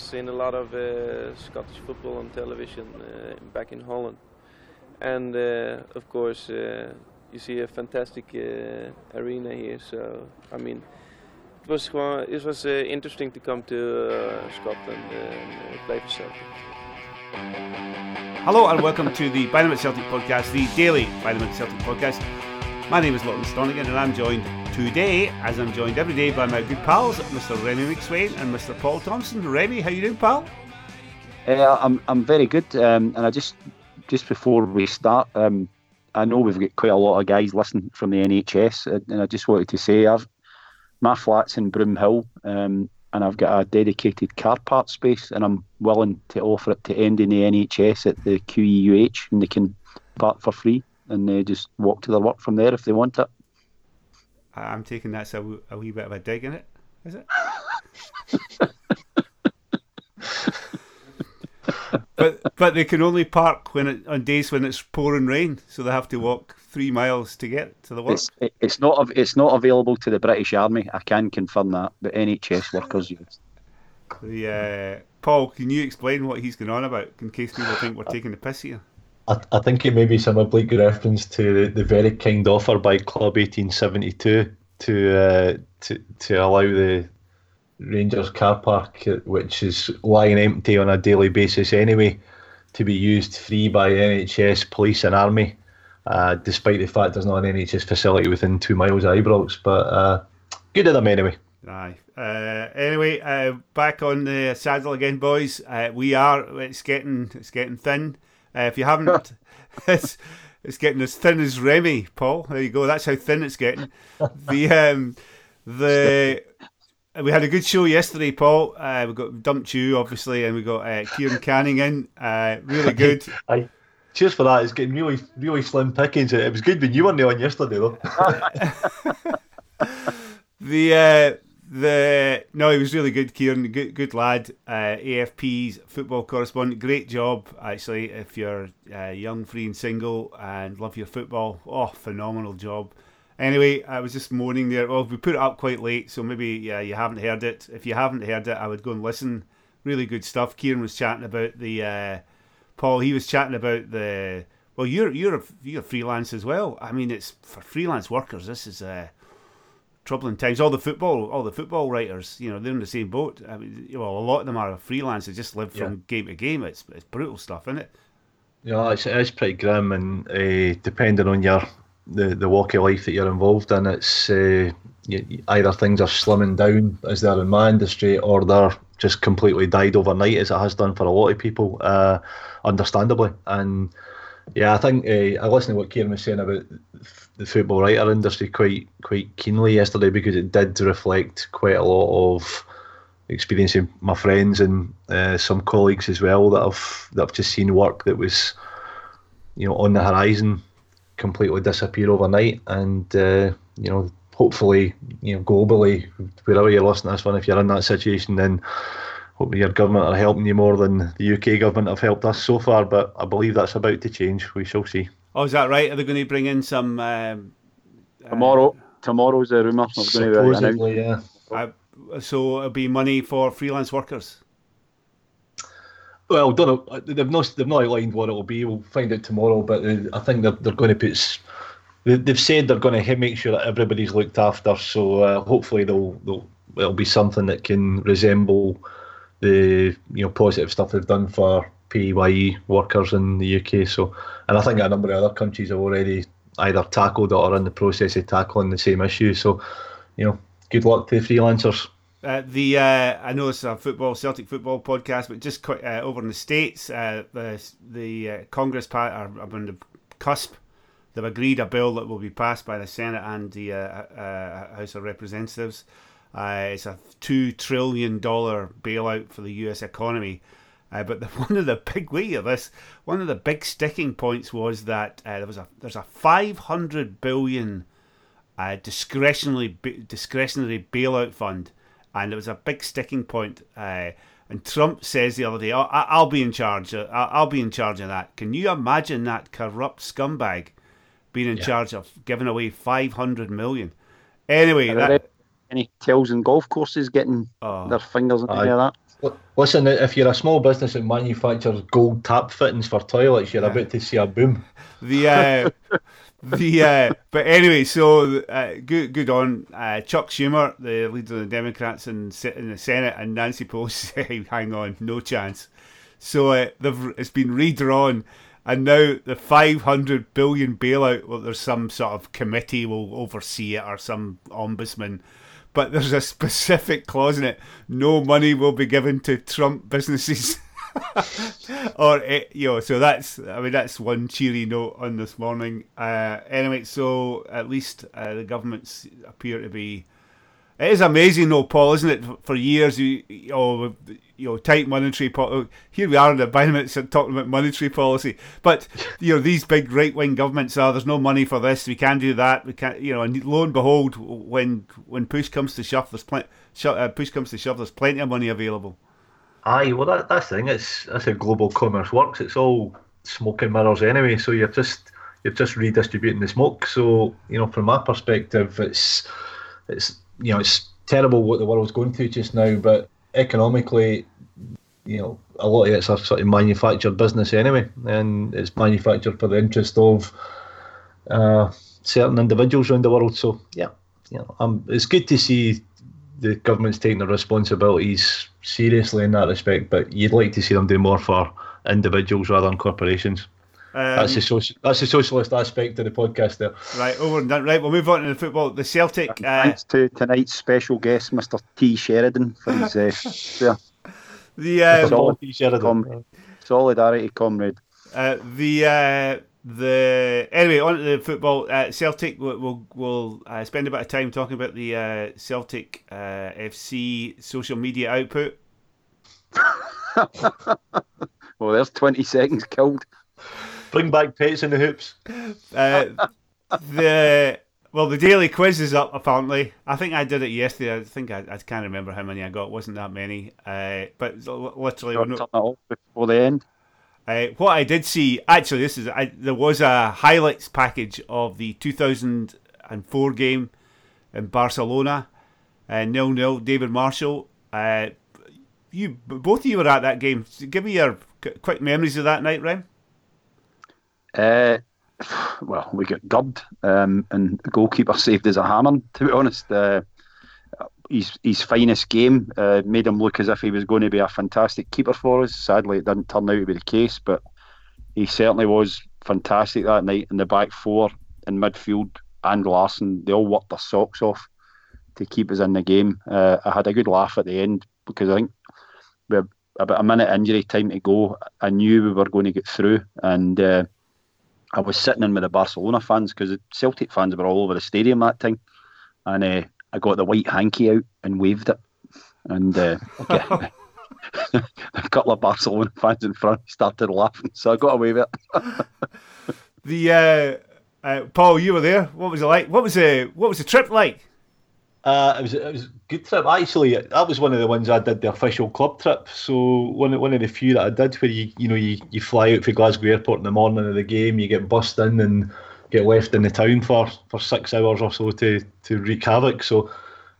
seen a lot of uh, Scottish football on television uh, back in Holland, and uh, of course uh, you see a fantastic uh, arena here. So I mean, it was it was uh, interesting to come to Scotland and play for Celtic. Hello and welcome to the Bynum at Celtic podcast, the daily Bynum at Celtic podcast. My name is Lachlan Stonigan and I'm joined today, as I'm joined every day by my good pals, Mr. Remy McSwain and Mr. Paul Thompson. Remy, how you doing, pal? Uh, I'm I'm very good, um, and I just just before we start, um, I know we've got quite a lot of guys listening from the NHS, and I just wanted to say I've my flat's in Broomhill, um, and I've got a dedicated car park space, and I'm willing to offer it to end in the NHS at the QEUH, and they can park for free, and they just walk to their work from there if they want it. I'm taking that's a wee bit of a dig in it, is it? but but they can only park when it, on days when it's pouring rain, so they have to walk three miles to get to the work. It's it's not it's not available to the British Army. I can confirm that, but NHS workers yes. The uh, Paul, can you explain what he's going on about in case people think we're taking the piss here? I, I think it may be some oblique reference to the, very kind offer by Club 1872 to uh, to to allow the Rangers car park, which is lying empty on a daily basis anyway, to be used free by NHS, police, and army. Uh, despite the fact there's not an NHS facility within two miles of Ibrox, but uh, good of them anyway. Aye. Uh, anyway, uh, back on the saddle again, boys. Uh, we are. It's getting. It's getting thin. Uh, if you haven't, it's it's getting as thin as Remy, Paul. There you go. That's how thin it's getting. The um, the we had a good show yesterday, Paul. Uh, we got dumped you obviously, and we got uh, Kieran Canning in. Uh, really good. Aye. Cheers for that. It's getting really, really slim pickings. It was good when you weren't on yesterday, though. The uh, the no, he was really good, Kieran. Good, good lad. Uh, AFP's football correspondent. Great job, actually. If you're uh, young, free, and single, and love your football, oh, phenomenal job. Anyway, I was just moaning there. Well, we put it up quite late, so maybe yeah, you haven't heard it. If you haven't heard it, I would go and listen. Really good stuff. Kieran was chatting about the uh, Paul. He was chatting about the. Well, you're you're a, you're freelance as well. I mean, it's for freelance workers. This is uh, troubling times. All the football, all the football writers, you know, they're in the same boat. I mean, well, a lot of them are freelancers, just live from Yeah. game to game. It's it's brutal stuff, isn't it? Yeah, it's, it is pretty grim, and uh, depending on your the, the walk of life that you're involved in, it's uh, you, you- either things are slimming down as they are in my industry, or they're just completely died overnight, as it has done for a lot of people, uh, understandably. And yeah, I think uh, I listened to what Kieran was saying about the football writer industry quite quite keenly yesterday because it did reflect quite a lot of experiencing my friends and uh, some colleagues as well that I've that I've just seen work that was you know on the horizon completely disappear overnight and uh, you know hopefully you know globally wherever you're listening to this one if you're in that situation then hopefully your government are helping you more than the UK government have helped us so far but I believe that's about to change we shall see Oh, is that right? Are they going to bring in some? Um, Tomorrow, tomorrow's the rumour. I'm going to announce. supposedly yeah uh, so it'll be money for freelance workers. Well, don't know. They've not they've not outlined what it'll be. We'll find out tomorrow. But uh, I think they're, they're going to put. they- They've said they're going to make sure that everybody's looked after. So uh, hopefully they'll, they'll it'll be something that can resemble the you know positive stuff they've done for PAYE workers in the UK. So and I think a number of other countries have already either tackled or are in the process of tackling the same issue. So you know, good luck to the freelancers. Uh, the uh, I know it's a football Celtic football podcast, but just uh, over in the states, uh, the the uh, Congress pa- are, are on the cusp. They've agreed a bill that will be passed by the Senate and the uh, House of Representatives. Uh, it's a two trillion dollar bailout for the U.S. economy. Uh, but the, one of the big way of this, one of the big sticking points was that uh, there was a there's a five hundred billion uh, discretionary discretionary bailout fund, and it was a big sticking point. Uh, and Trump says the other day, "Oh, I- "I'll be in charge. I- I'll be in charge of that." Can you imagine that corrupt scumbag being in charge of giving away five hundred million? Anyway, that, any tells and golf courses getting Oh. their fingers in Aye. of that? Listen, if you're a small business that manufactures gold tap fittings for toilets, you're yeah. about to see a boom. The uh, the uh, but anyway, so uh, good good on uh, Chuck Schumer, the leader of the Democrats in, in the Senate, and Nancy Pelosi say, "Hang on, no chance." So uh, it's been redrawn, and now the 500 billion bailout. Well, there's some sort of committee will oversee it, or some ombudsman but there's a specific clause in it: no money will be given to Trump businesses. or eh, you know, so that's I mean that's one cheery note on this morning. Uh, anyway, so at least uh, the governments appear to be. It is amazing, though, Paul, isn't it? For years, you, know, you know, tight monetary policy. Here we are in the minutes talking about monetary policy, but you know, these big right wing governments are. There's no money for this. We can't do that. We can't. You know, and lo and behold, when when push comes to shove, there's plenty. Uh, push comes to shove, there's plenty of money available. Aye, well, that, that's the thing. It's that's how global commerce works. It's all smoke and mirrors anyway. So you're just you're just redistributing the smoke. So you know, from my perspective, it's it's you know it's terrible what the world's going through just now, but economically, you know, a lot of it's a sort of manufactured business anyway, and it's manufactured for the interest of uh, certain individuals around the world. So yeah, you know, um, it's good to see the government's taking their responsibilities seriously in that respect, but you'd like to see them do more for individuals rather than corporations. Um, that's the social, that's the socialist aspect of the podcast there. Right, over and done. Right, we'll move on to the football. The Celtic. Uh, Thanks to tonight's special guest, Mr. T. Sheridan, for his uh, the um, solidarity, Sheridan. solidarity, comrade. Uh, the uh, the anyway on to the football. Uh, Celtic will will, will uh, spend a bit of time talking about the uh, Celtic uh, FC social media output. well, there's twenty seconds killed. Bring back pets in the hoops. Uh, the well, the daily quiz is up apparently. I think I did it yesterday. I think I, I can't remember how many I got. It wasn't that many, uh, but literally no, before the end. Uh, what I did see, actually, this is I, there was a highlights package of the 2004 game in Barcelona, uh, nil nil. David Marshall. Uh, you both of you were at that game. Give me your quick memories of that night, Rem. Uh, well, we got gubbed, um, and the goalkeeper saved as a hammer. To be honest, uh, his his finest game uh, made him look as if he was going to be a fantastic keeper for us. Sadly, it didn't turn out to be the case, but he certainly was fantastic that night. In the back four in midfield and Larsson, they all worked their socks off to keep us in the game. Uh, I had a good laugh at the end because I think we had about a minute injury time to go. I knew we were going to get through, and uh, I was sitting in with the Barcelona fans because the Celtic fans were all over the stadium that time, and uh, I got the white hanky out and waved it, and uh, a couple of Barcelona fans in front started laughing, so I got away with it. the uh, uh, Paul, you were there. What was it like? What was the what was the trip like? Uh, it was it was a good trip. Actually, that was one of the ones I did the official club trip. So one one of the few that I did where you you know you, you fly out for Glasgow Airport in the morning of the game, you get bussed in and get left in the town for, for six hours or so to to wreak havoc. So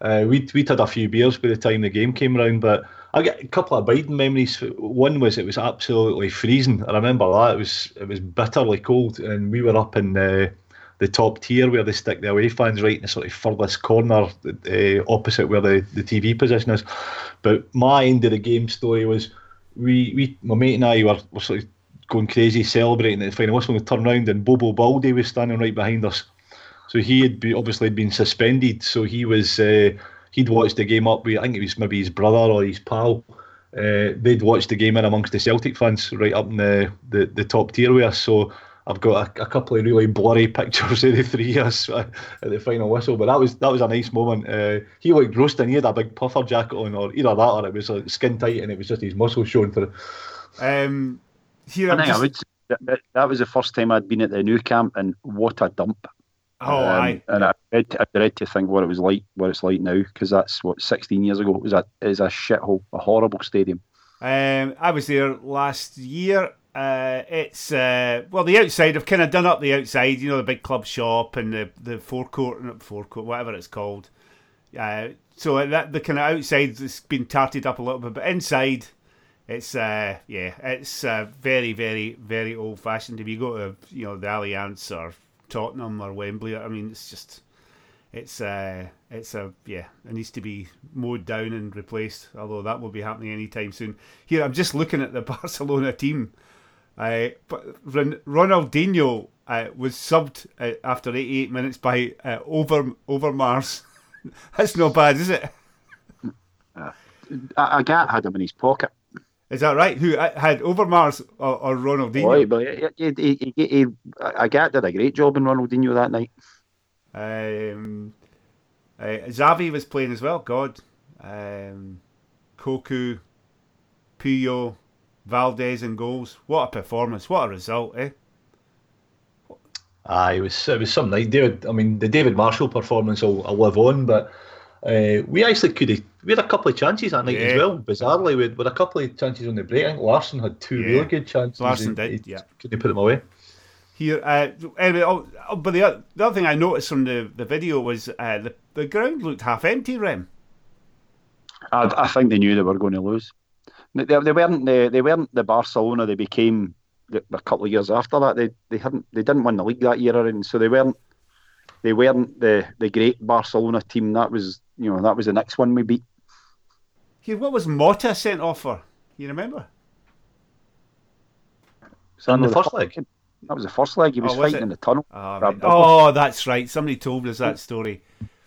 uh, we'd we'd had a few beers by the time the game came around, but I get a couple of abiding memories. One was it was absolutely freezing. I remember that it was it was bitterly cold, and we were up in. Uh, the top tier where they stick the away fans right in the sort of furthest corner, uh, opposite where the, the TV position is. But my end of the game story was we, we my mate and I were, were sort of going crazy celebrating at the final whistle. We turned around and Bobo Baldé was standing right behind us. So he had be, obviously been suspended. So he was uh, he'd watched the game up with I think it was maybe his brother or his pal. Uh, they'd watched the game in amongst the Celtic fans right up in the, the, the top tier with us. So I've got a, a, couple of really blurry pictures of the three years at the final whistle, but that was that was a nice moment. Uh, he looked roasting. He had a big puffer jacket on, or either that, or it was uh, skin tight, and it was just his muscles showing through. Um, here, I think just... I would. That, that was the first time I'd been at the Nou Camp, and what a dump! Oh, um, I, and I dread, I dread to think what it was like, what it's like now, because that's what 16 years ago. It was a is a shithole, a horrible stadium. Um, I was there last year uh, it's uh, well the outside. I've kind of done up the outside. You know the big club shop and the the forecourt, forecourt, whatever it's called. Uh, so that the kind of outside has been tarted up a little bit, but inside, it's uh, yeah, it's uh, very, very, very old fashioned. If you go to you know the Allianz or Tottenham or Wembley, I mean, it's just it's uh, it's a yeah, it needs to be mowed down and replaced. Although that will be happening anytime soon. Here, I'm just looking at the Barcelona team. Uh, but Ronaldinho uh, was subbed uh, after 88 minutes by uh, Over Overmars. That's not bad, is it? Uh, Agathe had him in his pocket. Is that right? Who uh, had Overmars or, or Ronaldinho? Right, but he, he, he, he, did a great job in Ronaldinho that night. Um, uh, Xavi was playing as well. God, um, Cocu, Puyol, Valdés and goals. What a performance! What a result, eh? Ah, it was it was some night. David, I mean, the David Marshall performance will, will live on, but uh, we actually could have we had a couple of chances that night yeah. as well. Bizarrely, we had, we had a couple of chances on the break. I think Larsson had two yeah. really good chances. Larsson did, yeah. Couldn't put them away. Here, uh, anyway, oh, oh, but the, the other thing I noticed from the, the video was uh, the the ground looked half empty. Rem. I, I think they knew they were going to lose. They, they weren't the they weren't the Barcelona they became a couple of years after that. They they hadn't they didn't win the league that year, and so they weren't they weren't the the great Barcelona team. That was you know that was the next one we beat. Here, what was Motta sent off for? You remember? So in the first leg. That was the first leg. He was, oh, was fighting it? in the tunnel. Ah, oh, right. oh, that's right. Somebody told us that story.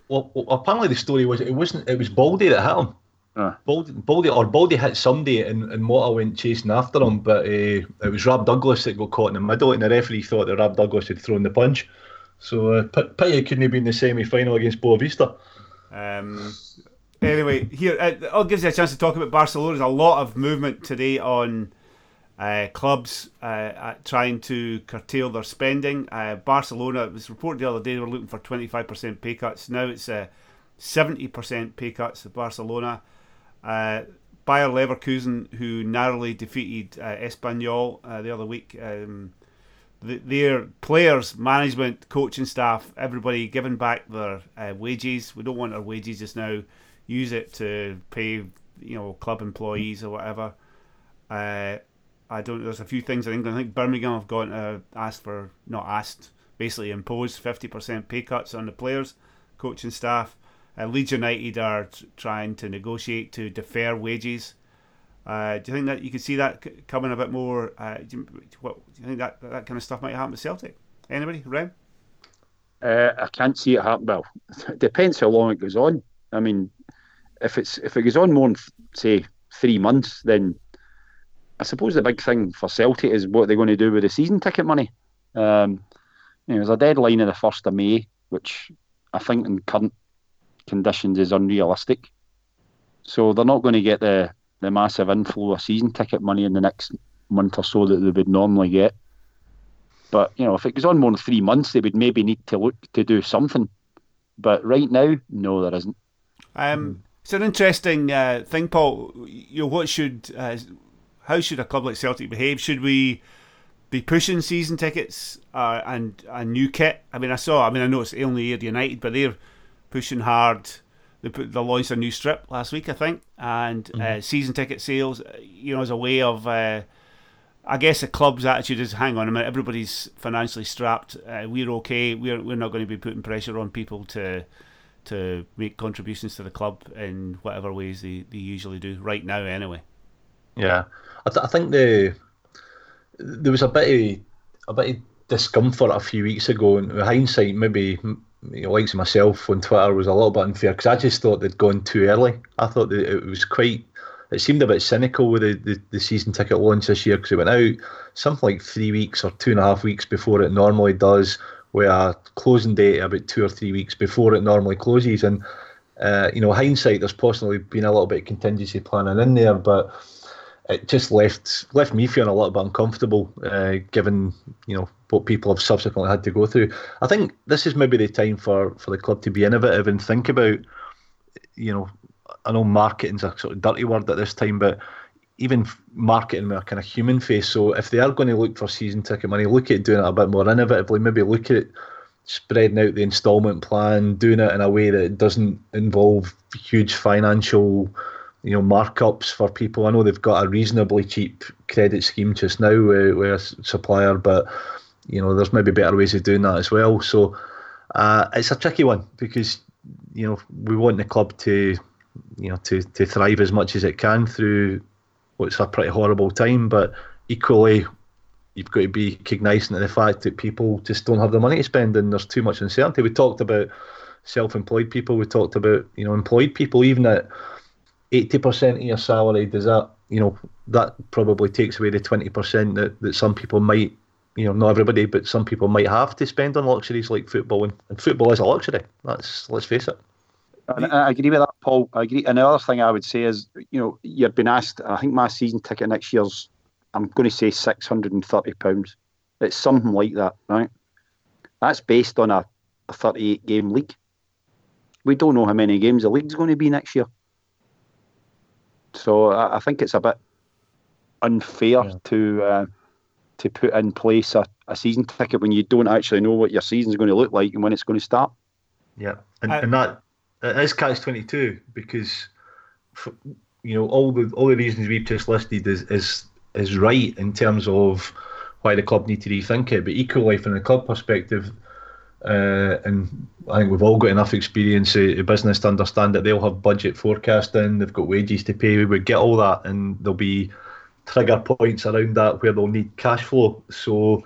Well, well, apparently the story was it wasn't. It was Baldé that hit him. Uh. Baldé, Baldé or Baldé hit somebody and, and Motta went chasing after him, but uh, it was Rab Douglas that got caught in the middle, and the referee thought that Rab Douglas had thrown the punch. So uh, pity couldn't have been in the semi final against Boavista. Um, anyway, here uh, it gives you a chance to talk about Barcelona. There's a lot of movement today on uh, clubs uh, trying to curtail their spending. Uh, Barcelona, it was reported the other day, they were looking for 25% pay cuts. Now it's 70% uh, pay cuts at Barcelona. Uh, Bayer Leverkusen, who narrowly defeated uh, Espanyol the other week, um, the, their players, management, coaching staff, everybody giving back their wages. We don't want our wages just now. Use it to pay, you know, club employees or whatever. Uh, I don't. There's a few things in England. I think Birmingham have gone to ask for, not asked, basically imposed 50% pay cuts on the players, coaching staff. Uh, Leeds United are t- trying to negotiate to defer wages. Uh, do you think that you could see that c- coming a bit more? Uh, do, you, what, do you think that that kind of stuff might happen to Celtic? Anybody, Rem? Uh, I can't see it happen. Well, it depends how long it goes on. I mean, if it's if it goes on more than say three months, then I suppose the big thing for Celtic is what they're going to do with the season ticket money. Um, you know, there's a deadline of the first of May, which I think in current conditions is unrealistic. So they're not going to get the the massive inflow of season ticket money in the next month or so that they would normally get. But you know, if it goes on more than three months, they would maybe need to look to do something. But right now, no, there isn't. Um, it's an interesting uh, thing, Paul. You know, what should uh, how should a club like Celtic behave? Should we be pushing season tickets uh, and a new kit? I mean, I saw. I mean, I know it's only Ayr United, but they're pushing hard. They put they launched a new strip last week, I think, and uh, mm-hmm. uh, season ticket sales. You know, as a way of. Uh, I guess the club's attitude is, hang on a minute, everybody's financially strapped. Uh, we're okay. We're we're not going to be putting pressure on people to to make contributions to the club in whatever ways they, they usually do right now, anyway. Yeah, I, th- I think the there was a bit of a bit of discomfort a few weeks ago. And hindsight, maybe you know, like myself on Twitter was a little bit unfair because I just thought they'd gone too early. I thought that it was quite. It seemed a bit cynical with the, the, the season ticket launch this year because it went out something like three weeks or two and a half weeks before it normally does, with a closing date about two or three weeks before it normally closes. And uh, you know, hindsight, there's possibly been a little bit of contingency planning in there, but it just left left me feeling a little bit uncomfortable, uh, given you know what people have subsequently had to go through. I think this is maybe the time for, for the club to be innovative and think about, you know, I know marketing's a sort of dirty word at this time, but even marketing with a kind of human face. So if they are going to look for season ticket money, look at doing it a bit more innovatively. Maybe look at spreading out the instalment plan, doing it in a way that doesn't involve huge financial, you know, markups for people. I know they've got a reasonably cheap credit scheme just now with, with a supplier, but you know, there's maybe better ways of doing that as well. So uh, it's a tricky one because you know we want the club to you know to to thrive as much as it can through what's a pretty horrible time, but equally you've got to be cognizant of the fact that people just don't have the money to spend and there's too much uncertainty. We talked about self-employed people. We talked about you know employed people. Even at eighty percent of your salary, does that you know that probably takes away the twenty percent that that some people might you know not everybody, but some people might have to spend on luxuries like football, and, and football is a luxury. That's let's face it. And I agree with that, Paul. I agree. And the other thing I would say is, you know, you've been asked. I think my season ticket next year's, I'm going to say six hundred and thirty pounds. It's something like that, right? That's based on a, a thirty-eight game league. We don't know how many games the league's going to be next year. So I, I think it's a bit unfair yeah. to uh, to put in place a, a season ticket when you don't actually know what your season's going to look like and when it's going to start. Yeah, and, I, and that it is catch twenty two because for, you know all the all the reasons we've just listed is is is right in terms of why the club need to rethink it, but equally from the club perspective. Uh, and I think we've all got enough experience of business to understand that they'll have budget forecasting, they've got wages to pay. We would get all that, and there'll be trigger points around that where they'll need cash flow. So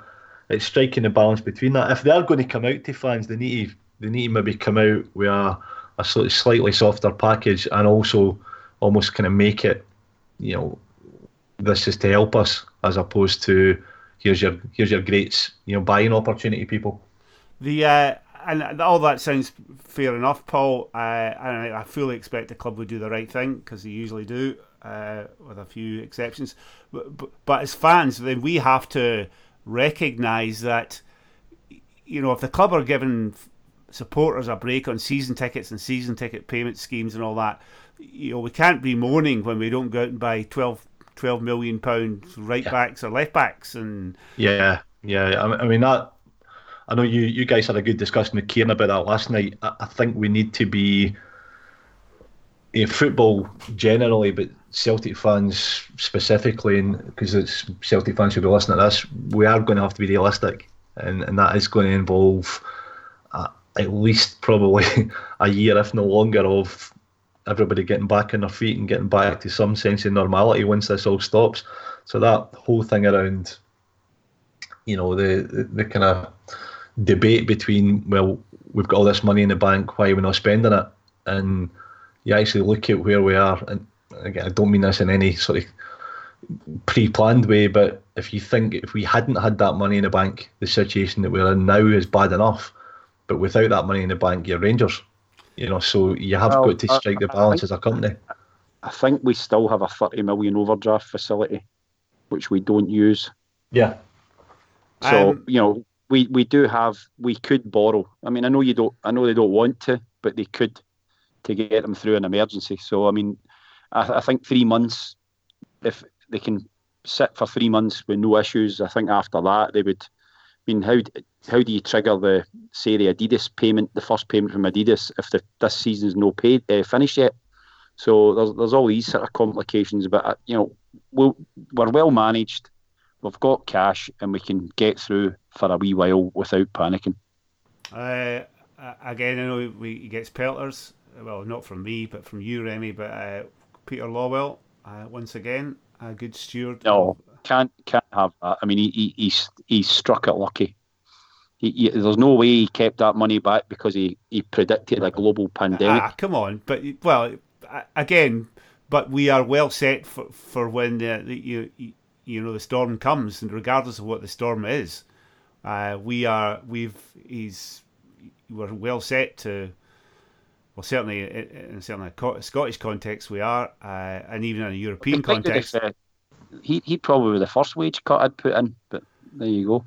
it's striking the balance between that. If they're going to come out to fans, they need to, they need to maybe come out with a a slightly softer package and also almost kind of make it, you know, this is to help us as opposed to here's your here's your great you know buying opportunity, people. The uh, and all that sounds fair enough, Paul. Uh, and I fully expect the club would do the right thing because they usually do, uh, with a few exceptions. But, but, but as fans, then we have to recognise that you know if the club are given supporters a break on season tickets and season ticket payment schemes and all that. You know, we can't be moaning when we don't go out and buy 12, 12 million pounds right yeah. backs or left backs and yeah, yeah. I mean that. I know you you guys had a good discussion with Kieran about that last night. I, I think we need to be. Know, football generally, but Celtic fans specifically, and because it's Celtic fans who be listening to this, we are going to have to be realistic, and, and that is going to involve uh, at least probably a year, if no longer, of everybody getting back on their feet and getting back to some sense of normality once this all stops. So that whole thing around, you know, the the, the kind of debate between well, we've got all this money in the bank, why are we not spending it? And you actually look at where we are, and again, I don't mean this in any sort of pre-planned way, but if you think if we hadn't had that money in the bank, the situation that we're in now is bad enough. But without that money in the bank, you're Rangers. You know, so you have well, got to strike I, the balance think, as a company. I think we still have a 30 million overdraft facility, which we don't use. Yeah. So um, you know, we we do have we could borrow. I mean, I know you don't. I know they don't want to, but they could to get them through an emergency. So I mean, I, I think three months, if they can sit for three months with no issues, I think after that they would I mean, how how do you trigger the say the Adidas payment, the first payment from Adidas, if the, this season's no paid uh, finished yet? So there's there's all these sort of complications, but uh, you know we we're well managed. We've got cash, and we can get through for a wee while without panicking. Uh, again, I know we, he gets pelters. Well, not from me, but from you, Remy. But uh, Peter Lawwell, uh, once again, a good steward. No, can't can't have that. I mean, he, he he's he's struck it lucky. He, he, there's no way he kept that money back because he, he predicted a global pandemic. Ah, come on, but well, again, but we are well set for for when the, the you you know the storm comes, and regardless of what the storm is, uh, we are we've he's we're well set to. Well, certainly in certainly a Scottish context, we are, uh, and even in a European context. If, uh, he he probably was the first wage cut I'd put in, but there you go.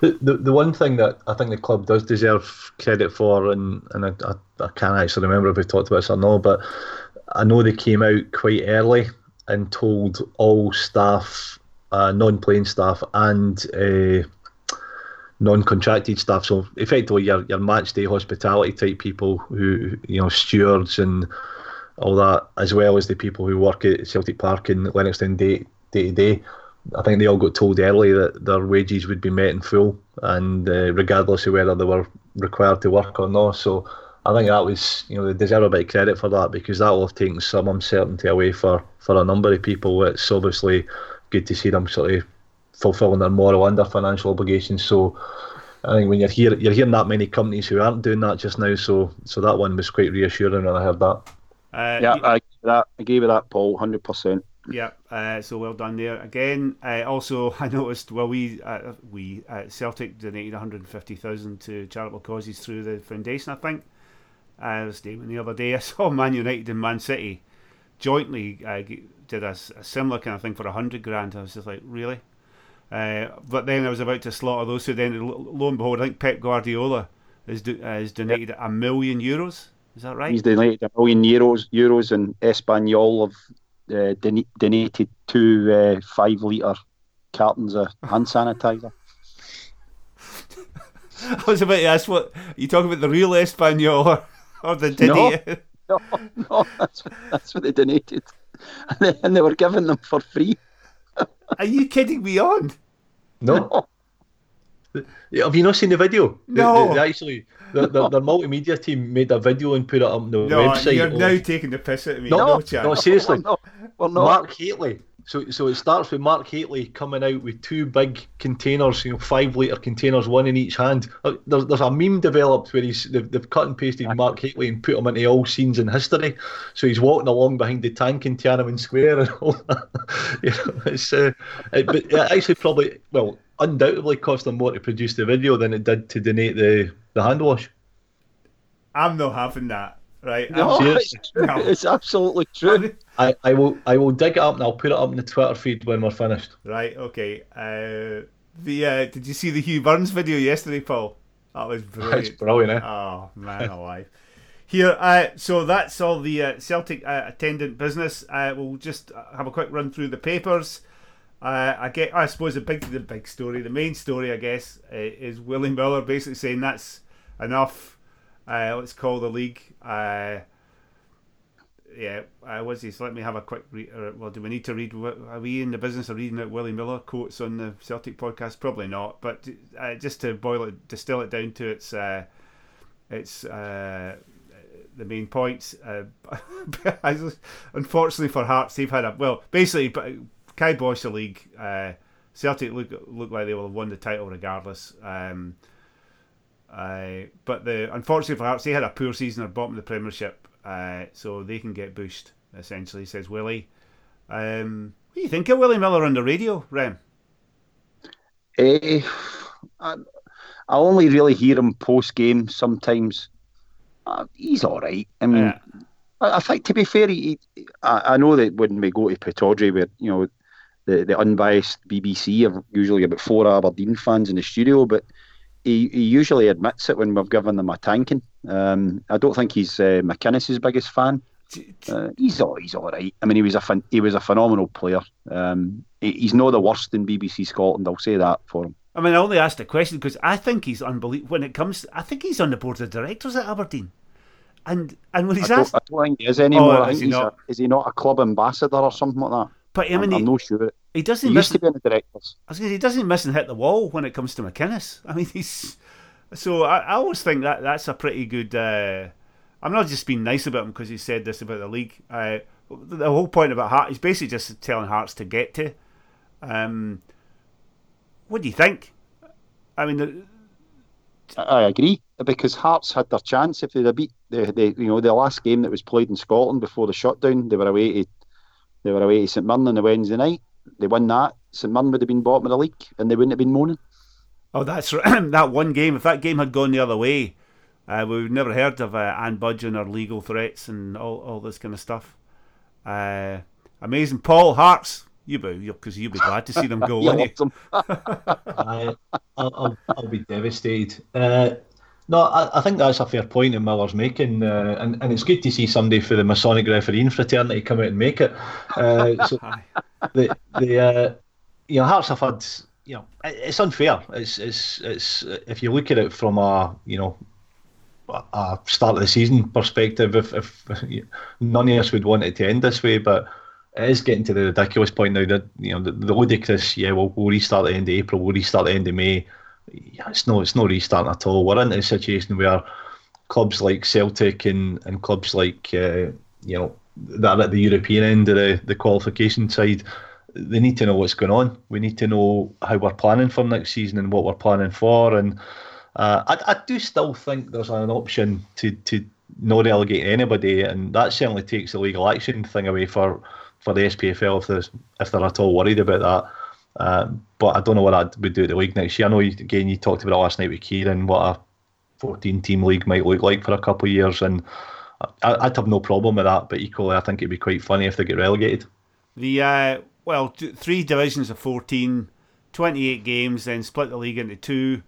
The, the, the one thing that I think the club does deserve credit for, and, and I, I, I can't actually remember if we talked about this or not, but I know they came out quite early and told all staff, uh, non playing staff, and uh, non-contracted staff. So effectively, your your match day hospitality type people who you know stewards and all that, as well as the people who work at Celtic Park and Lennoxtown day day to day. I think they all got told early that their wages would be met in full, and uh, regardless of whether they were required to work or not. So I think that was, you know, they deserve a bit of credit for that because that will have taken some uncertainty away for, for a number of people. It's obviously good to see them sort of fulfilling their moral and their financial obligations. So I think when you're here, you're hearing that many companies who aren't doing that just now. So so that one was quite reassuring when I heard that. Uh, yeah, I gave that. I gave it that, Paul, hundred percent. Yeah, uh, so well done there again. Uh, also, I noticed well we uh, we uh, Celtic donated one hundred fifty thousand to charitable causes through the foundation. I think uh, was statement the other day. I saw Man United and Man City jointly uh, did a, a, similar kind of thing for a hundred grand. I was just like, really? Uh, but then I was about to slaughter those two. Then lo and behold, I think Pep Guardiola has, do, has donated yep. a million euros. Is that right? He's donated a million euros. Euros and Espanyol have uh, don- donated two uh, five litre cartons of hand sanitizer. I was about to ask what you talking about the real Espanyol or, or the Diddy? No, no, no that's, that's what they donated, and they, and they were giving them for free. Are you kidding me on? No. Have you not seen the video? No. The, the, actually, the, the, the, multimedia team made a video and put it on the no, website. You're now taking the piss at me. No, no, no seriously. No, well, Mark Hateley so, so it starts with Mark Hateley coming out with two big containers, you know, five litre containers, one in each hand. Uh, there's, there's a meme developed where he's they've, they've cut and pasted Mark Hateley and put him into all scenes in history. So he's walking along behind the tank in Tiananmen Square and all that. you know, it's uh, it, but it actually probably well undoubtedly cost them more to produce the video than it did to donate the the hand wash. I'm not having that. Right? No, it's, no. it's absolutely true. I, I will I will dig it up and I'll put it up in the Twitter feed when we're finished. Right. Okay. Uh, the uh, did you see the Hugh Burns video yesterday, Paul? That was brilliant. It's brilliant. Eh? Oh man, alive. Here, uh, so that's all the uh, Celtic uh, attendant business. Uh, we'll just have a quick run through the papers. Uh, I get, I suppose, the big, the big story, the main story, I guess, uh, is Willie Miller basically saying that's enough. Uh, let's call the league. Uh, yeah, uh, was this? Let me have a quick read. Uh, well, do we need to read? Are we in the business of reading out Willie Miller quotes on the Celtic podcast? Probably not. But uh, just to boil it, distill it down to its uh, its uh, the main points. Uh, unfortunately for Hearts, they've had a well. Basically, but Kai Bosch the league. Uh, Celtic look look like they will have won the title regardless. Um, uh, but the unfortunately for Hearts, they had a poor season at bottom of the Premiership uh, so they can get boosted. essentially, says Willie. Um, what do you think of Willie Miller on the radio, Rem? Uh, I, I only really hear him post game sometimes. Uh, he's all right. I mean, yeah. I, I, think to be fair, he, I, I, know that when we go to Pittodrie, where you know the, the unbiased BBC are usually about four Aberdeen fans in the studio, but he, he usually admits it when we've given them a tanking. Um, I don't think he's uh, McInnes's biggest fan. Uh, he's all he's all right. I mean, he was a fin- he was a phenomenal player. Um, he, he's not the worst in BBC Scotland. I'll say that for him. I mean, I only asked the question because I think he's unbelievable when it comes. I think he's on the board of directors at Aberdeen, and and when he's I asked, I don't think he is anymore. Oh, is, he not? A, is he not a club ambassador or something like that? But I mean, I'm, he, I'm not sure. He doesn't. He miss, used to be in the directors. I was say, he doesn't miss and hit the wall when it comes to McInnes. I mean, he's so I, I always think that that's a pretty good. Uh, I'm not just being nice about him because he said this about the league. Uh, the whole point about Hart, he's basically just telling Hearts to get to. Um, what do you think? I mean, the, I agree because Hearts had their chance if they'd beat the, the you know the last game that was played in Scotland before the shutdown. They were away to they were away to St Mirren on the Wednesday night. They won that. St Mirren would have been bottom of the league and they wouldn't have been moaning. Oh, that's right. that one game. If that game had gone the other way, uh, we've never heard of uh, Anne Budgeon or legal threats and all, all this kind of stuff. Uh, amazing. Paul Hearts, you boo, because you'll be glad to see them go, won't you? I, will I'll be devastated. Uh, no, I, I, think that's a fair point that Miller's making, uh, and, and it's good to see somebody for the Masonic refereeing fraternity come out and make it. Uh, so the the uh, you know Hearts have had you know, it's unfair. It's it's it's if you look at it from a you know a start of the season perspective, if, if none of us would want it to end this way, but it is getting to the ridiculous point now that you know the, the ludicrous. Yeah, we'll, we'll restart the end of April. We'll restart the end of May. Yeah, it's no, it's no restarting at all. We're in a situation where clubs like Celtic and, and clubs like uh, you know that at the European end of the, the qualification side, they need to know what's going on. We need to know how we're planning for next season and what we're planning for. And uh, I, I do still think there's an option to to not relegate anybody, and that certainly takes the legal action thing away for for the SPFL if there's if they're at all worried about that. Um, but I don't know what I would do at the league next year. I know you, again you talked about it last night with Kieran what a 14 team league might look like for a couple of years, and I, would have no problem with that. But equally, I think it'd be quite funny if they get relegated. The uh, well, three divisions of 14, 28 games, then split the league into two,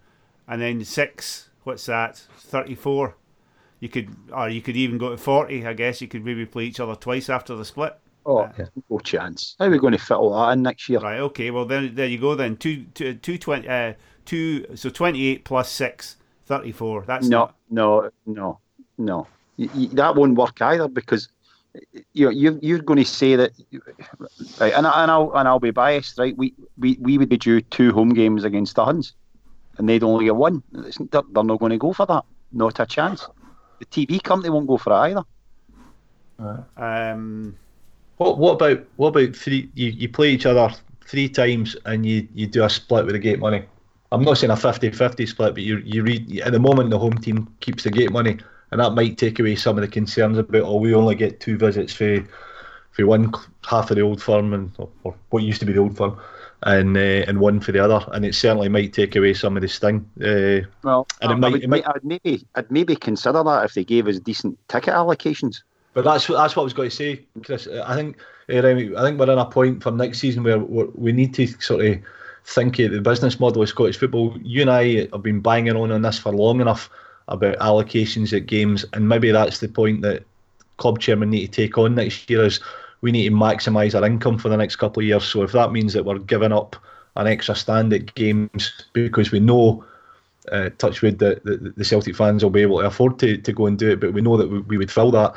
and then six. What's that? 34. You could, or you could even go to 40. I guess you could maybe play each other twice after the split. Oh, uh, no chance. How are we going to fit all that in next year? Right. Okay. Well, then there you go. Then two, two, two twenty, uh, two. So 28 plus six, 34. That's no, not... no, no, no. that won't work either because you know, you're, you're going to say that, right, and, and I'll and I'll be biased, right? We, we, we would be due two home games against the Huns, and they'd only get one. They're, they're not going to go for that. Not a chance. The TV company won't go for it either. Um, what what about what about three? You, you play each other three times and you, you do a split with the gate money. I'm not saying a 50-50 split, but you you read at the moment the home team keeps the gate money and that might take away some of the concerns about oh we only get two visits for for one half of the old firm and or, what used to be the old firm and uh, and one for the other and it certainly might take away some of the sting uh, well and it might, would, it might, I'd maybe I'd maybe consider that if they gave us decent ticket allocations but that's that's what I was going to say Chris I think uh, I think we're in a point for next season where we need to sort of think of the business model of Scottish football you and I have been banging on on this for long enough about allocations at games, and maybe that's the point that club chairman need to take on next year is we need to maximise our income for the next couple of years. So if that means that we're giving up an extra stand at games because we know, uh, touchwood, that the, the Celtic fans will be able to afford to, to go and do it, but we know that we, we would fill that.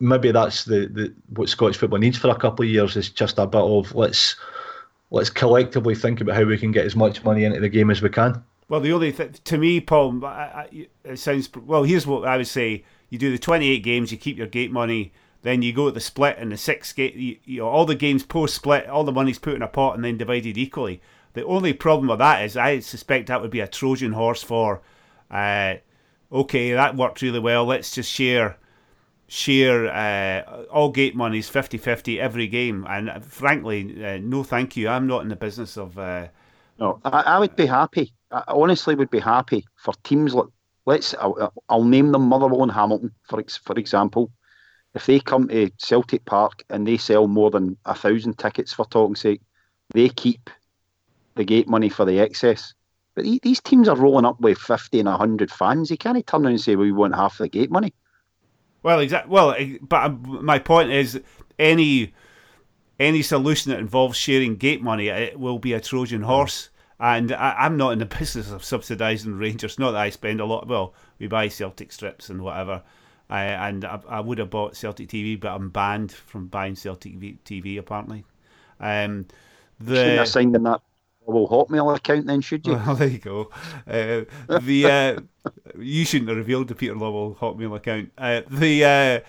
Maybe that's the, the what Scottish football needs for a couple of years is just a bit of let's let's collectively think about how we can get as much money into the game as we can. Well, the only thing to me, Paul, it sounds well. Here's what I would say: you do the 28 games, you keep your gate money, then you go to the split and the six gate. You, you know, all the games post split, all the money's put in a pot and then divided equally. The only problem with that is, I suspect that would be a Trojan horse for, uh, okay, that worked really well. Let's just share share uh, all gate monies 50-50 every game and uh, frankly uh, no thank you i'm not in the business of uh, no I, I, would be happy I honestly would be happy for teams like let's I'll, I'll name them Motherwell and Hamilton for for example. If they come to Celtic Park and they sell more than a thousand tickets for talking sake, they keep the gate money for the excess. But these teams are rolling up with fifty and hundred fans. You can't turn around and say well, we want half the gate money. Well, exactly. Well, but um, my point is any any solution that involves sharing gate money it will be a Trojan horse. And I, am not in the business of subsidising Rangers. Not that I spend a lot. Well, we buy Celtic strips and whatever. I, and I, I, would have bought Celtic TV, but I'm banned from buying Celtic TV apparently. Um, the Shouldn't have signed in that well Hotmail account then, should you? Well, there you go. Uh, the uh, you shouldn't have revealed the Peter Lawwell Hotmail account. Uh, the uh,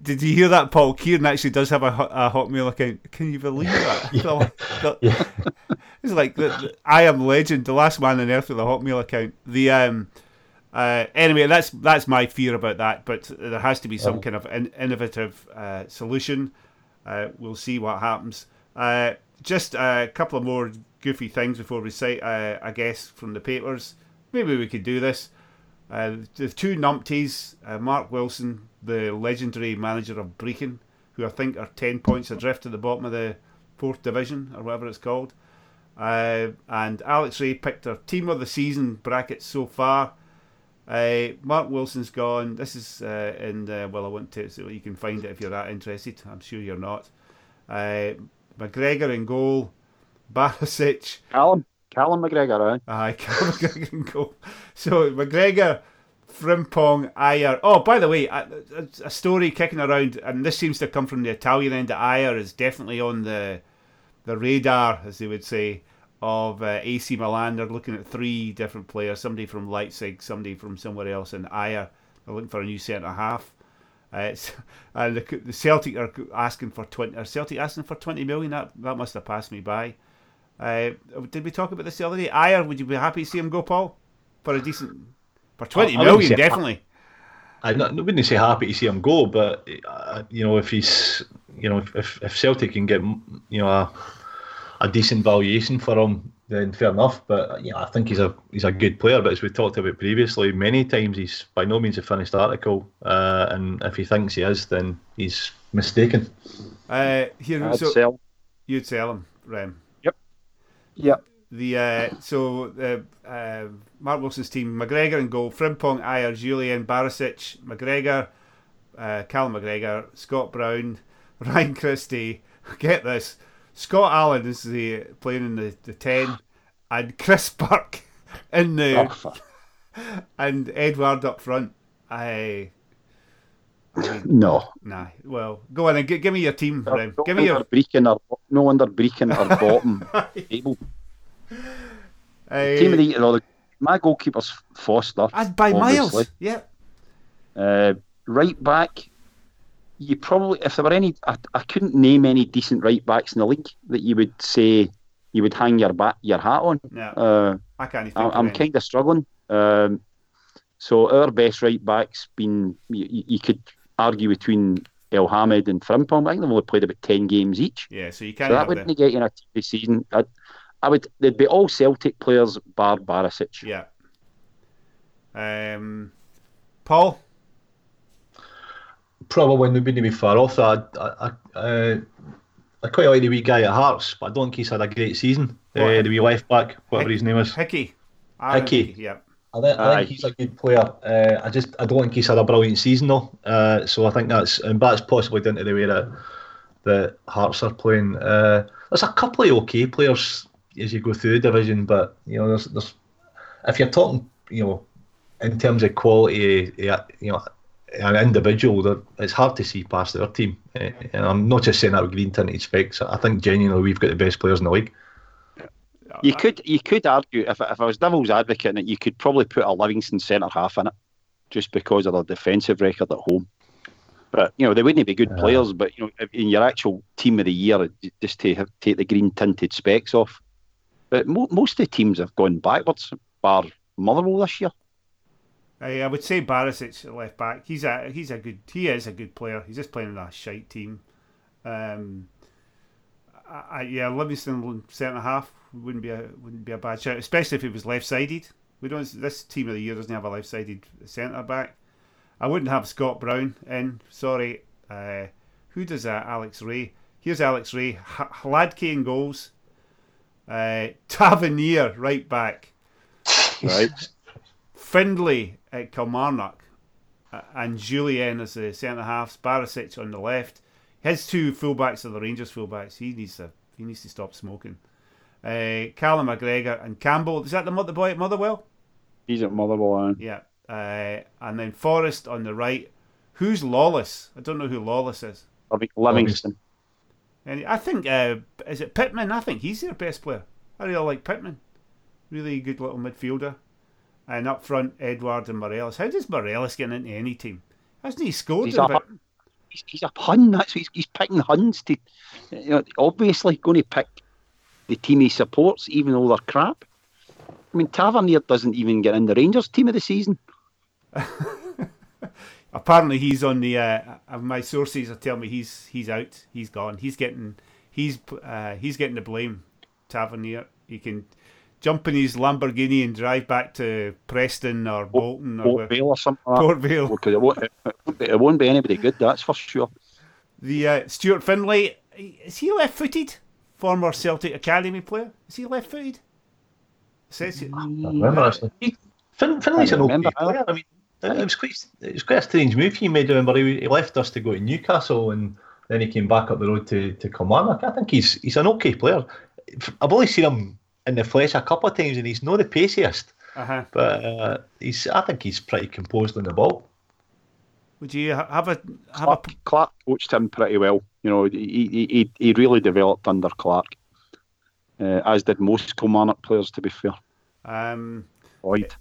did you hear that? Paul Kieran actually does have a, a Hotmail account. Can you believe that? yeah. the, yeah. It's like the, the, I am legend, the last man on earth with a Hotmail account. The um, uh, anyway, that's that's my fear about that. But there has to be some oh. kind of in, innovative uh, solution. Uh, we'll see what happens. Uh, just a couple of more goofy things before we say, uh, I guess, from the papers. Maybe we could do this. Uh, the two numpties, Mark Wilson the legendary manager of Brechin, who I think are 10 points adrift at the bottom of the fourth division or whatever it's called. Uh, and Alex Rae picked our team of the season bracket so far. Uh, Mark Wilson's gone. This is uh, in, well, I want to, so you can find it if you're that interested. I'm sure you're not. McGregor in goal. Barisic. Callum, Callum McGregor, aye. Aye, Callum McGregor can go. So McGregor, Frimpong, Ajer. Oh, by the way, a, a, a, story kicking around, and this seems to come from the Italian end. That Ajer is definitely on the the radar, as they would say, of uh, AC Milan. They're looking at three different players: somebody from Leipzig, somebody from somewhere else, and Ajer. They're looking for a new centre half. Uh, and the, the, Celtic are asking for twenty. Are Celtic asking for twenty million? That that must have passed me by. Uh, did we talk about this the other day? Ajer, would you be happy to see him go, Paul, for a decent for twenty I, I million, definitely. I, I wouldn't say happy to see him go, but uh, you know if he's you know if if Celtic can get you know a, a decent valuation for him, then fair enough. But you know, I think he's a he's a good player. But as we talked about previously, many times he's by no means a finished article. Uh, and if he thinks he is, then he's mistaken. Uh, here, I'd so sell. You'd sell him, Rem. Yep. Yep. The uh, so uh, uh, Mark Wilson's team: McGregor and goal, Frimpong, Ajer, Jullien, Barisic, McGregor, uh, Cal McGregor, Scott Brown, Ryan Christie. Get this. Scott Allan is the playing in the, the ten, and Chris Burke in the oh, and Edouard up front. I, I no. Nah. Well, go on and give, give me your team, no, Give me your Brechin or no wonder Brechin or bottom table. Uh, team of the know, the, my goalkeeper's Forster. By obviously. miles. Yeah. Uh, right back, you probably, if there were any, I, I couldn't name any decent right backs in the league that you would say you would hang your bat your hat on. Yeah, uh, I can't. I, am kind of struggling. Um, so our best right backs been you, you could argue between Elhamed and Frimpong. I think they've only played about ten games each. Yeah, so you can't. So that wouldn't get you in a TV season. I'd, I would. They'd be all Celtic players, bar Barisic. Yeah. Um, Paul probably wouldn't be far off that. I, I, uh, I quite like the wee guy at Hearts, but I don't think he's had a great season. Uh, the wee left back, whatever Hick, his name is. Hickey. Hickey. Yeah. I think, I think he's a good player. Uh, I just I don't think he's had a brilliant season though. Uh, so I think that's and that's possibly down to the way that the Hearts are playing. Uh, there's a couple of okay players as you go through the division, but you know there's there's if you're talking you know in terms of quality, you know an individual, it's hard to see past their team. Eh, and I'm not just saying that with green tinted specs. I think genuinely we've got the best players in the league. You could you could argue if if I was devil's advocate in it, you could probably put a Livingston centre half in it, just because of their defensive record at home. But you know they wouldn't be good yeah. players. But you know in your actual team of the year, just to have, take the green tinted specs off. But mo- most of the teams have gone backwards, bar Motherwell this year. I, I would say Barisic at left back. He's a he's a good he is a good player. He's just playing in a shite team. Um, I, I, yeah, Livingston centre half wouldn't be a wouldn't be a bad shout, especially if it was left sided. We don't. This team of the year doesn't have a left sided centre back. I wouldn't have Scott Brown in. Sorry. Uh, who does that? Alex Rae. Here's Alex Rae. H- Hladky in goals. Uh, Tavernier right back. Right. Findlay at Kilmarnock and Jullien as the centre halves, Barisic on the left. His two fullbacks are the Rangers fullbacks. He needs to he needs to stop smoking. Uh, Callum McGregor and Campbell. Is that the, the boy at Motherwell? He's at Motherwell. Yeah. Uh, and then Forrest on the right. Who's Lawless? I don't know who Lawless is. Livingston. And I think uh, is it Pittman? I think he's their best player. I really like Pittman. Really good little midfielder. And up front, Edouard and Morelos. How does Morelos get into any team? Hasn't he scored? He's, a, he's, he's a pun. That's he's, he's picking Huns to. You know, obviously, going to pick the team he supports, even though they're crap. I mean, Tavernier doesn't even get in the Rangers team of the season. Apparently, he's on the. Uh, my sources are telling me he's he's out. He's gone. He's getting he's uh, he's getting the blame. Tavernier. He can jump in his Lamborghini and drive back to Preston or Bolton or Port Vale or something. Like Port Vale. Because it won't, it won't be anybody good, that's for sure. The uh, Stuart Findlay, is he left footed? Former Celtic Academy player? Is he left footed? Says it. I remember actually. Fin- Findlay's an okay player. I mean, it was quite it was quite a strange move he made. Remember, he, he left us to go to Newcastle and then he came back up the road to to Kilmarnock. I think he's he's an okay player I've only seen him in the flesh a couple of times, and he's not the paciest. Uh-huh. But uh, he's, I think he's pretty composed on the ball. Would you have a have Clarke, Clarke coached him pretty well. You know, he he, he, he really developed under Clarke, uh, as did most Kilmarnock players. To be fair, um? Lloyd.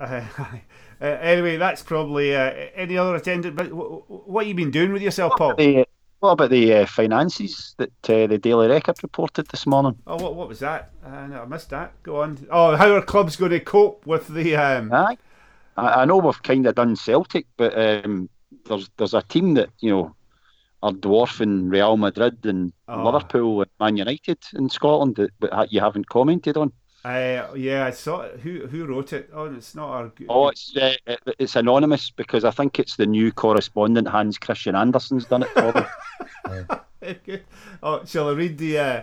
Uh, uh, anyway, that's probably uh, any other attendant. But w- w- what you been doing with yourself, Paul? What about the uh, finances that uh, the Daily Record reported this morning? Oh, what what was that? Uh, no, I missed that. Go on. Oh, how are clubs going to cope with the? Um... Aye, I, I know we've kind of done Celtic, but um, there's there's a team that you know are dwarfing Real Madrid and Oh. Liverpool and Man United in Scotland that but you haven't commented on. Uh, yeah, I saw it. Who who wrote it? Oh, it's not our. Oh, it's uh, it- it's anonymous because I think it's the new correspondent Hans Christian Andersen's done it for them. oh, shall I read the? Uh,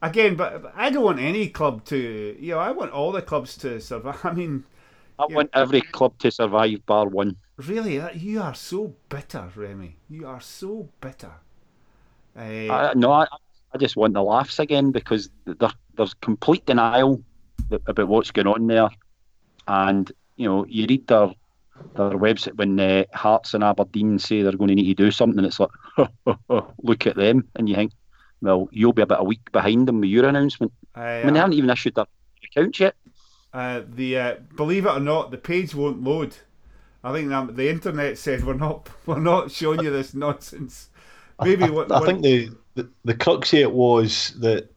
again, but, but I don't want any club to. You know, I want all the clubs to survive. I mean, I want every club to survive bar one. really, that, you are so bitter, Remy. You are so bitter. Uh, I, no, I, I just want the laughs again because there's complete denial about what's going on there, and you know you read their their website when uh, Hearts and Aberdeen say they're going to need to do something. It's like look at them, and you think, well, you'll be about a week behind them with your announcement. I mean, they haven't even issued their account yet. Uh, the uh, believe it or not, the page won't load. I think that the internet said we're not we're not showing you this nonsense. Maybe what, I what- think the, the the crux of it was that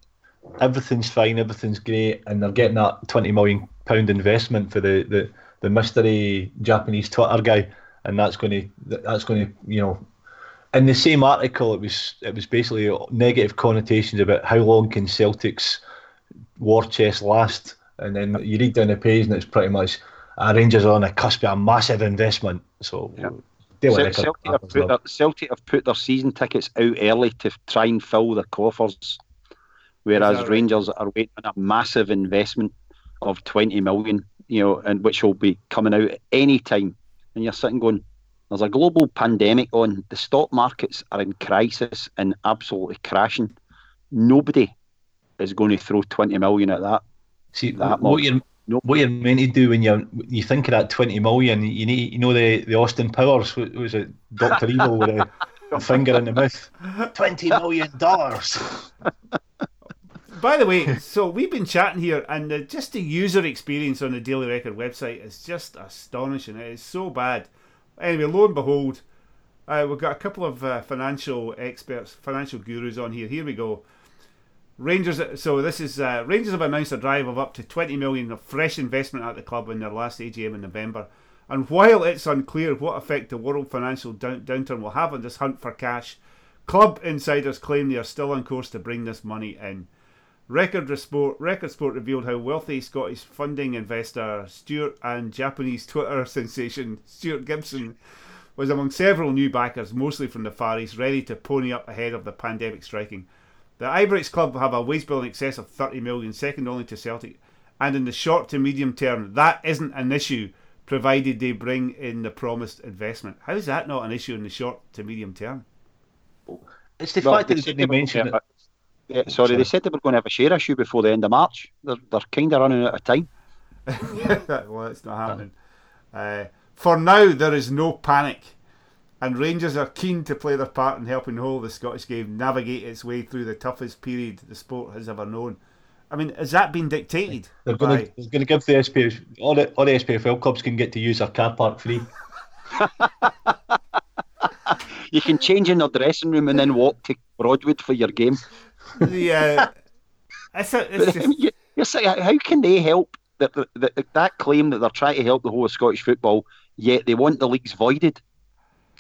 everything's fine, everything's great, and they're getting that twenty million pound investment for the, the, the mystery Japanese Twitter guy, and that's going to that's going to you know. In the same article, it was it was basically negative connotations about how long can Celtic's war chest last, and then you read down the page and it's pretty much uh, Rangers are on the cusp of a massive investment. So Yeah. Daily Cel- Celtic, have put their, Celtic have put their season tickets out early to try and fill their coffers, whereas that right? Rangers are waiting on a massive investment of 20 million, you know, and which will be coming out at any time. And you're sitting going, there's a global pandemic on, the stock markets are in crisis and absolutely crashing. Nobody is going to throw 20 million at that. See that what much. you're what you're meant to do when you you think of that twenty million. You need you know the, the Austin Powers what was it Doctor Evil with a, a finger in the mouth. Twenty million dollars. By the way, so we've been chatting here, and uh, just the user experience on the Daily Record website is just astonishing. It is so bad. Anyway, lo and behold, uh, we've got a couple of uh, financial experts, financial gurus on here. Here we go. Rangers. So this is uh, Rangers have announced a drive of up to 20 million of fresh investment at the club in their last AGM in November. And while it's unclear what effect the world financial down- downturn will have on this hunt for cash, club insiders claim they are still on course to bring this money in. Record Sport, Record Sport revealed how wealthy Scottish funding investor Stuart and Japanese Twitter sensation Stuart Gibson was among several new backers, mostly from the Far East, ready to pony up ahead of the pandemic striking. The Ibrox club have a wage bill in excess of 30 million, second only to Celtic, and in the short to medium term, that isn't an issue, provided they bring in the promised investment. How is that not an issue in the short to medium term? It's the Well, fact that they they didn't mention gonna it. Have a- yeah, sorry, they said they were going to have a share issue before the end of March. They're, they're kind of running out of time. well, it's not happening. Uh, for now, there is no panic, and Rangers are keen to play their part in helping the whole of the Scottish game navigate its way through the toughest period the sport has ever known. I mean, has that been dictated? They're going by- to they're going to give the SPF all the all the SPFL clubs can get to use their car park free. You can change in their dressing room and then walk to Broadwood for your game. the, uh, it's a, it's just, you- you're saying, how can they help that, that, that, that claim that they're trying to help the whole of Scottish football, yet they want the leagues voided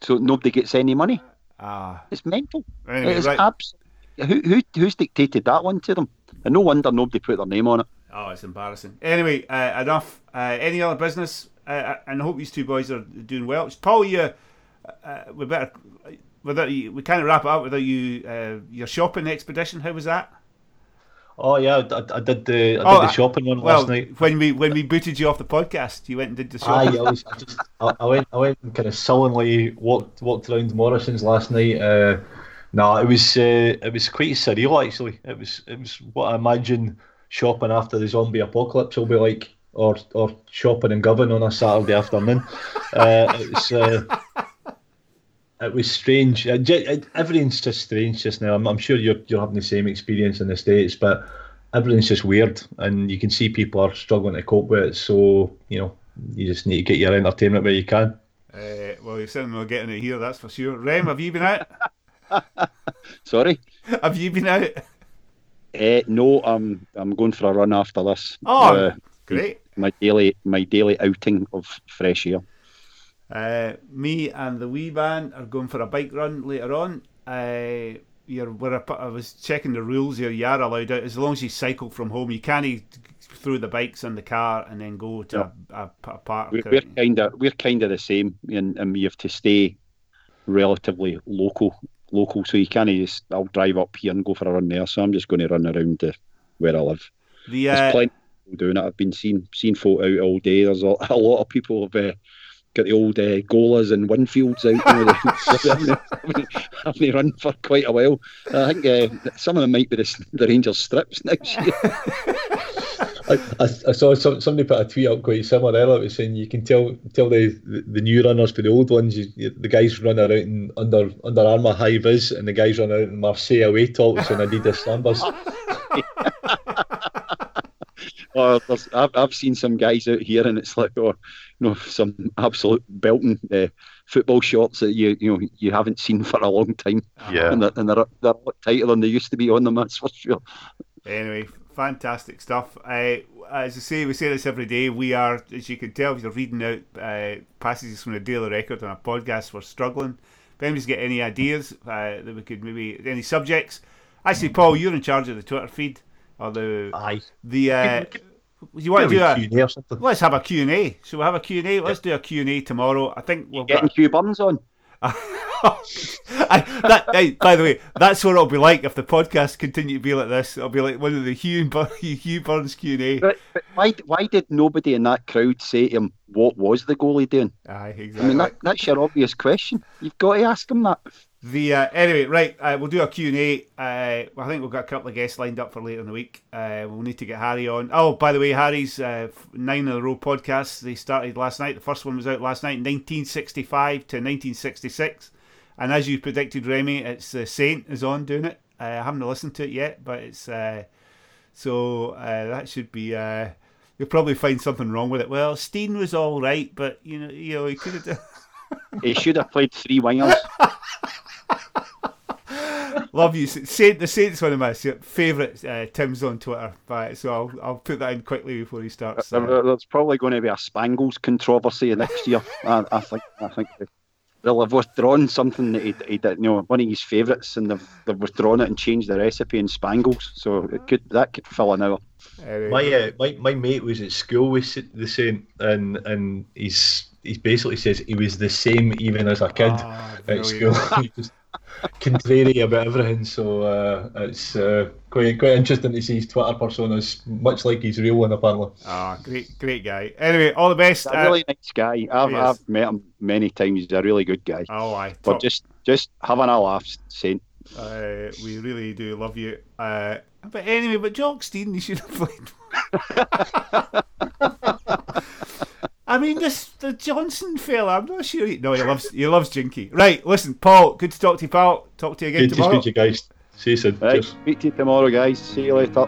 so nobody gets any money? ah. It's mental. Anyway, it is right. abs- who, who, who's dictated that one to them? And no wonder nobody put their name on it. Oh, it's embarrassing. Anyway, uh, enough. Uh, any other business? Uh, and I hope these two boys are doing well. Paul, you, uh, we better, without you, we kind of wrap it up without you. Uh, your shopping expedition. How was that? Oh yeah, I, I did the I did Oh, the shopping one Well, last night. when we when we booted you off the podcast, you went and did the Aye, shopping. I, was, I, just, I, I went I went and kind of sullenly walked walked around Morrison's last night. Uh, No, it was uh, it was quite surreal actually. It was it was what I imagine shopping after the zombie apocalypse will be like, or or shopping in Govan on a Saturday afternoon. uh, it was uh, it was strange. Uh, everything's just strange just now. I'm, I'm sure you're you're having the same experience in the states, but everything's just weird, and you can see people are struggling to cope with it. So you know, you just need to get your entertainment where you can. Uh, well, you're certainly not getting it here, that's for sure. Rem, have you been out? Sorry, have you been out? Uh, no, I'm I'm going for a run after this. Oh, uh, great! My daily my daily outing of fresh air. Uh, me and the wee band are going for a bike run later on. Uh, you're, we're a, I was checking the rules here. You are allowed out as long as you cycle from home. You can't throw the bikes in the car and then go to a, a, a park. We're, we're kind of we're kind of the same, and, and we have to stay relatively local. Local, so you can't just. I'll drive up here and go for a run there. So I'm just going to run around the, where I live. The, uh, There's plenty doing it. I've been seeing seen folk out all day. There's a, a lot of people have uh, got the old uh, golas and Winfields out. You know, having, they run for quite a while. I think uh, some of them might be the, the Rangers strips next year. I, I, I, saw some, somebody put a tweet up quite similar earlier. It was saying you can tell tell the, the, the new runners to the old ones. You, you, the guys run around in under Under Armour high vis, and the guys run out in Marseille away tops and Adidas Sambas. Well, I've, I've seen some guys out here, and it's like, oh, you know, some absolute belting uh, football shots that you you know you haven't seen for a long time. Yeah, and they're, and they're, they're a lot tighter than they used to be on them. That's for sure. Anyway, fantastic stuff. Uh, as I say, we say this every day. We are, as you can tell, if you're reading out uh, passages from the Daily Record on a podcast, we're struggling. If anybody's got any ideas uh, that we could maybe any subjects, actually, Paul, you're in charge of the Twitter feed or the Aye. the. Uh, you want to do a Q&A or something? Let's have a Q and A. So we'll have a Q and A. Let's do a Q and A tomorrow. I think we'll getting Q buns on. I, that, hey, by the way, that's what it'll be like if the podcast continue to be like this. It'll be like one of the Hugh, Hugh Burns Q and A. But, but why, why did nobody in that crowd say to him, "What was the goalie doing"? Aye, exactly. I mean, that, that's your obvious question. You've got to ask him that. The uh, anyway, right? Uh, we'll do a Q and A. Uh, I think we've got a couple of guests lined up for later in the week. Uh, we'll need to get Harry on. Oh, by the way, Harry's uh, nine in a row podcast. They started last night. The first one was out last night, 1965 to 1966. And as you predicted, Remy, it's the Saint is on doing it. I haven't listened to it yet, but it's so that should be. you'll probably find something wrong with it. Well, Stein was all right, but you know, you know, he could have. he should have played three wingers. Love you. Saint, the Saint's one of my favourite uh, Tim's on Twitter, but so I'll, I'll put that in quickly before he starts. Uh, There's probably going to be a Spangles controversy next year. I, I, think. I think they'll have withdrawn something that he, he did, you know, one of his favourites, and they've, they've withdrawn it and changed the recipe in Spangles. So it could that could fill an hour. Anyway. My, uh, my my mate was at school with the Saint, and and he's he basically says he was the same even as a kid oh, at school. just contrary about everything. So uh, it's uh, quite quite interesting to see his Twitter personas, much like his real one apparently. Ah, oh, great great guy. Anyway, all the best. He's a really uh, nice guy. I've, I've met him many times. He's a really good guy. Oh, I. But just just having a laugh, Saint. Uh, we really do love you. Uh, but anyway, but Jock Stein, you should have played. I mean, this the Johnson fella. I'm not sure. He, no, he loves he loves Jinky. Right, listen, Paul. Good to talk to you, pal. Talk to you again good tomorrow. Good to speak to you guys. See you soon. Right, speak to you tomorrow, guys. See you later.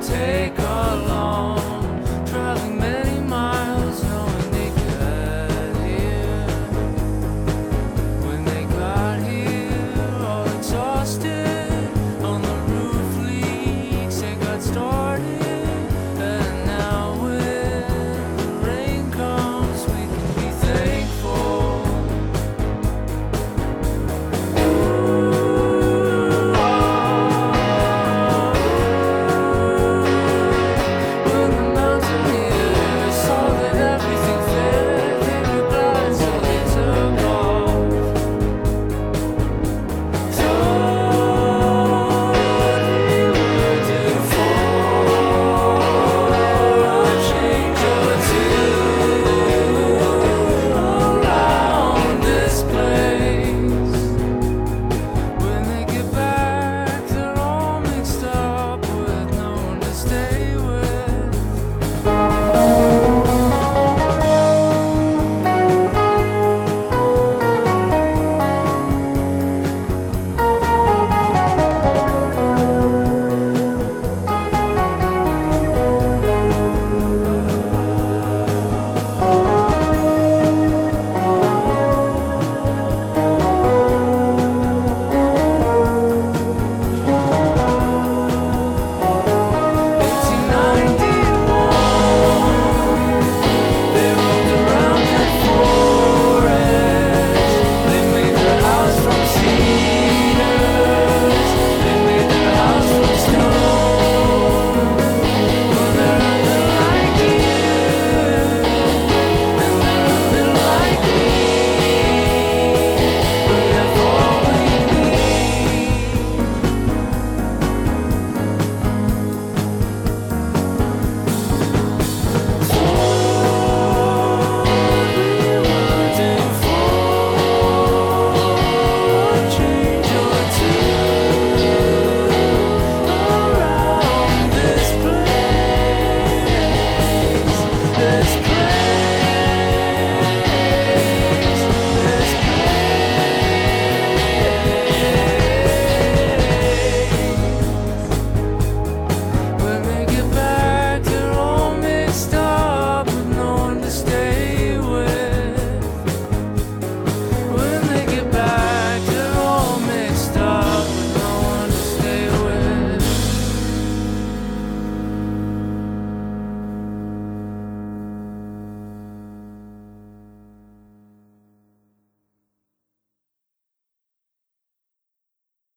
take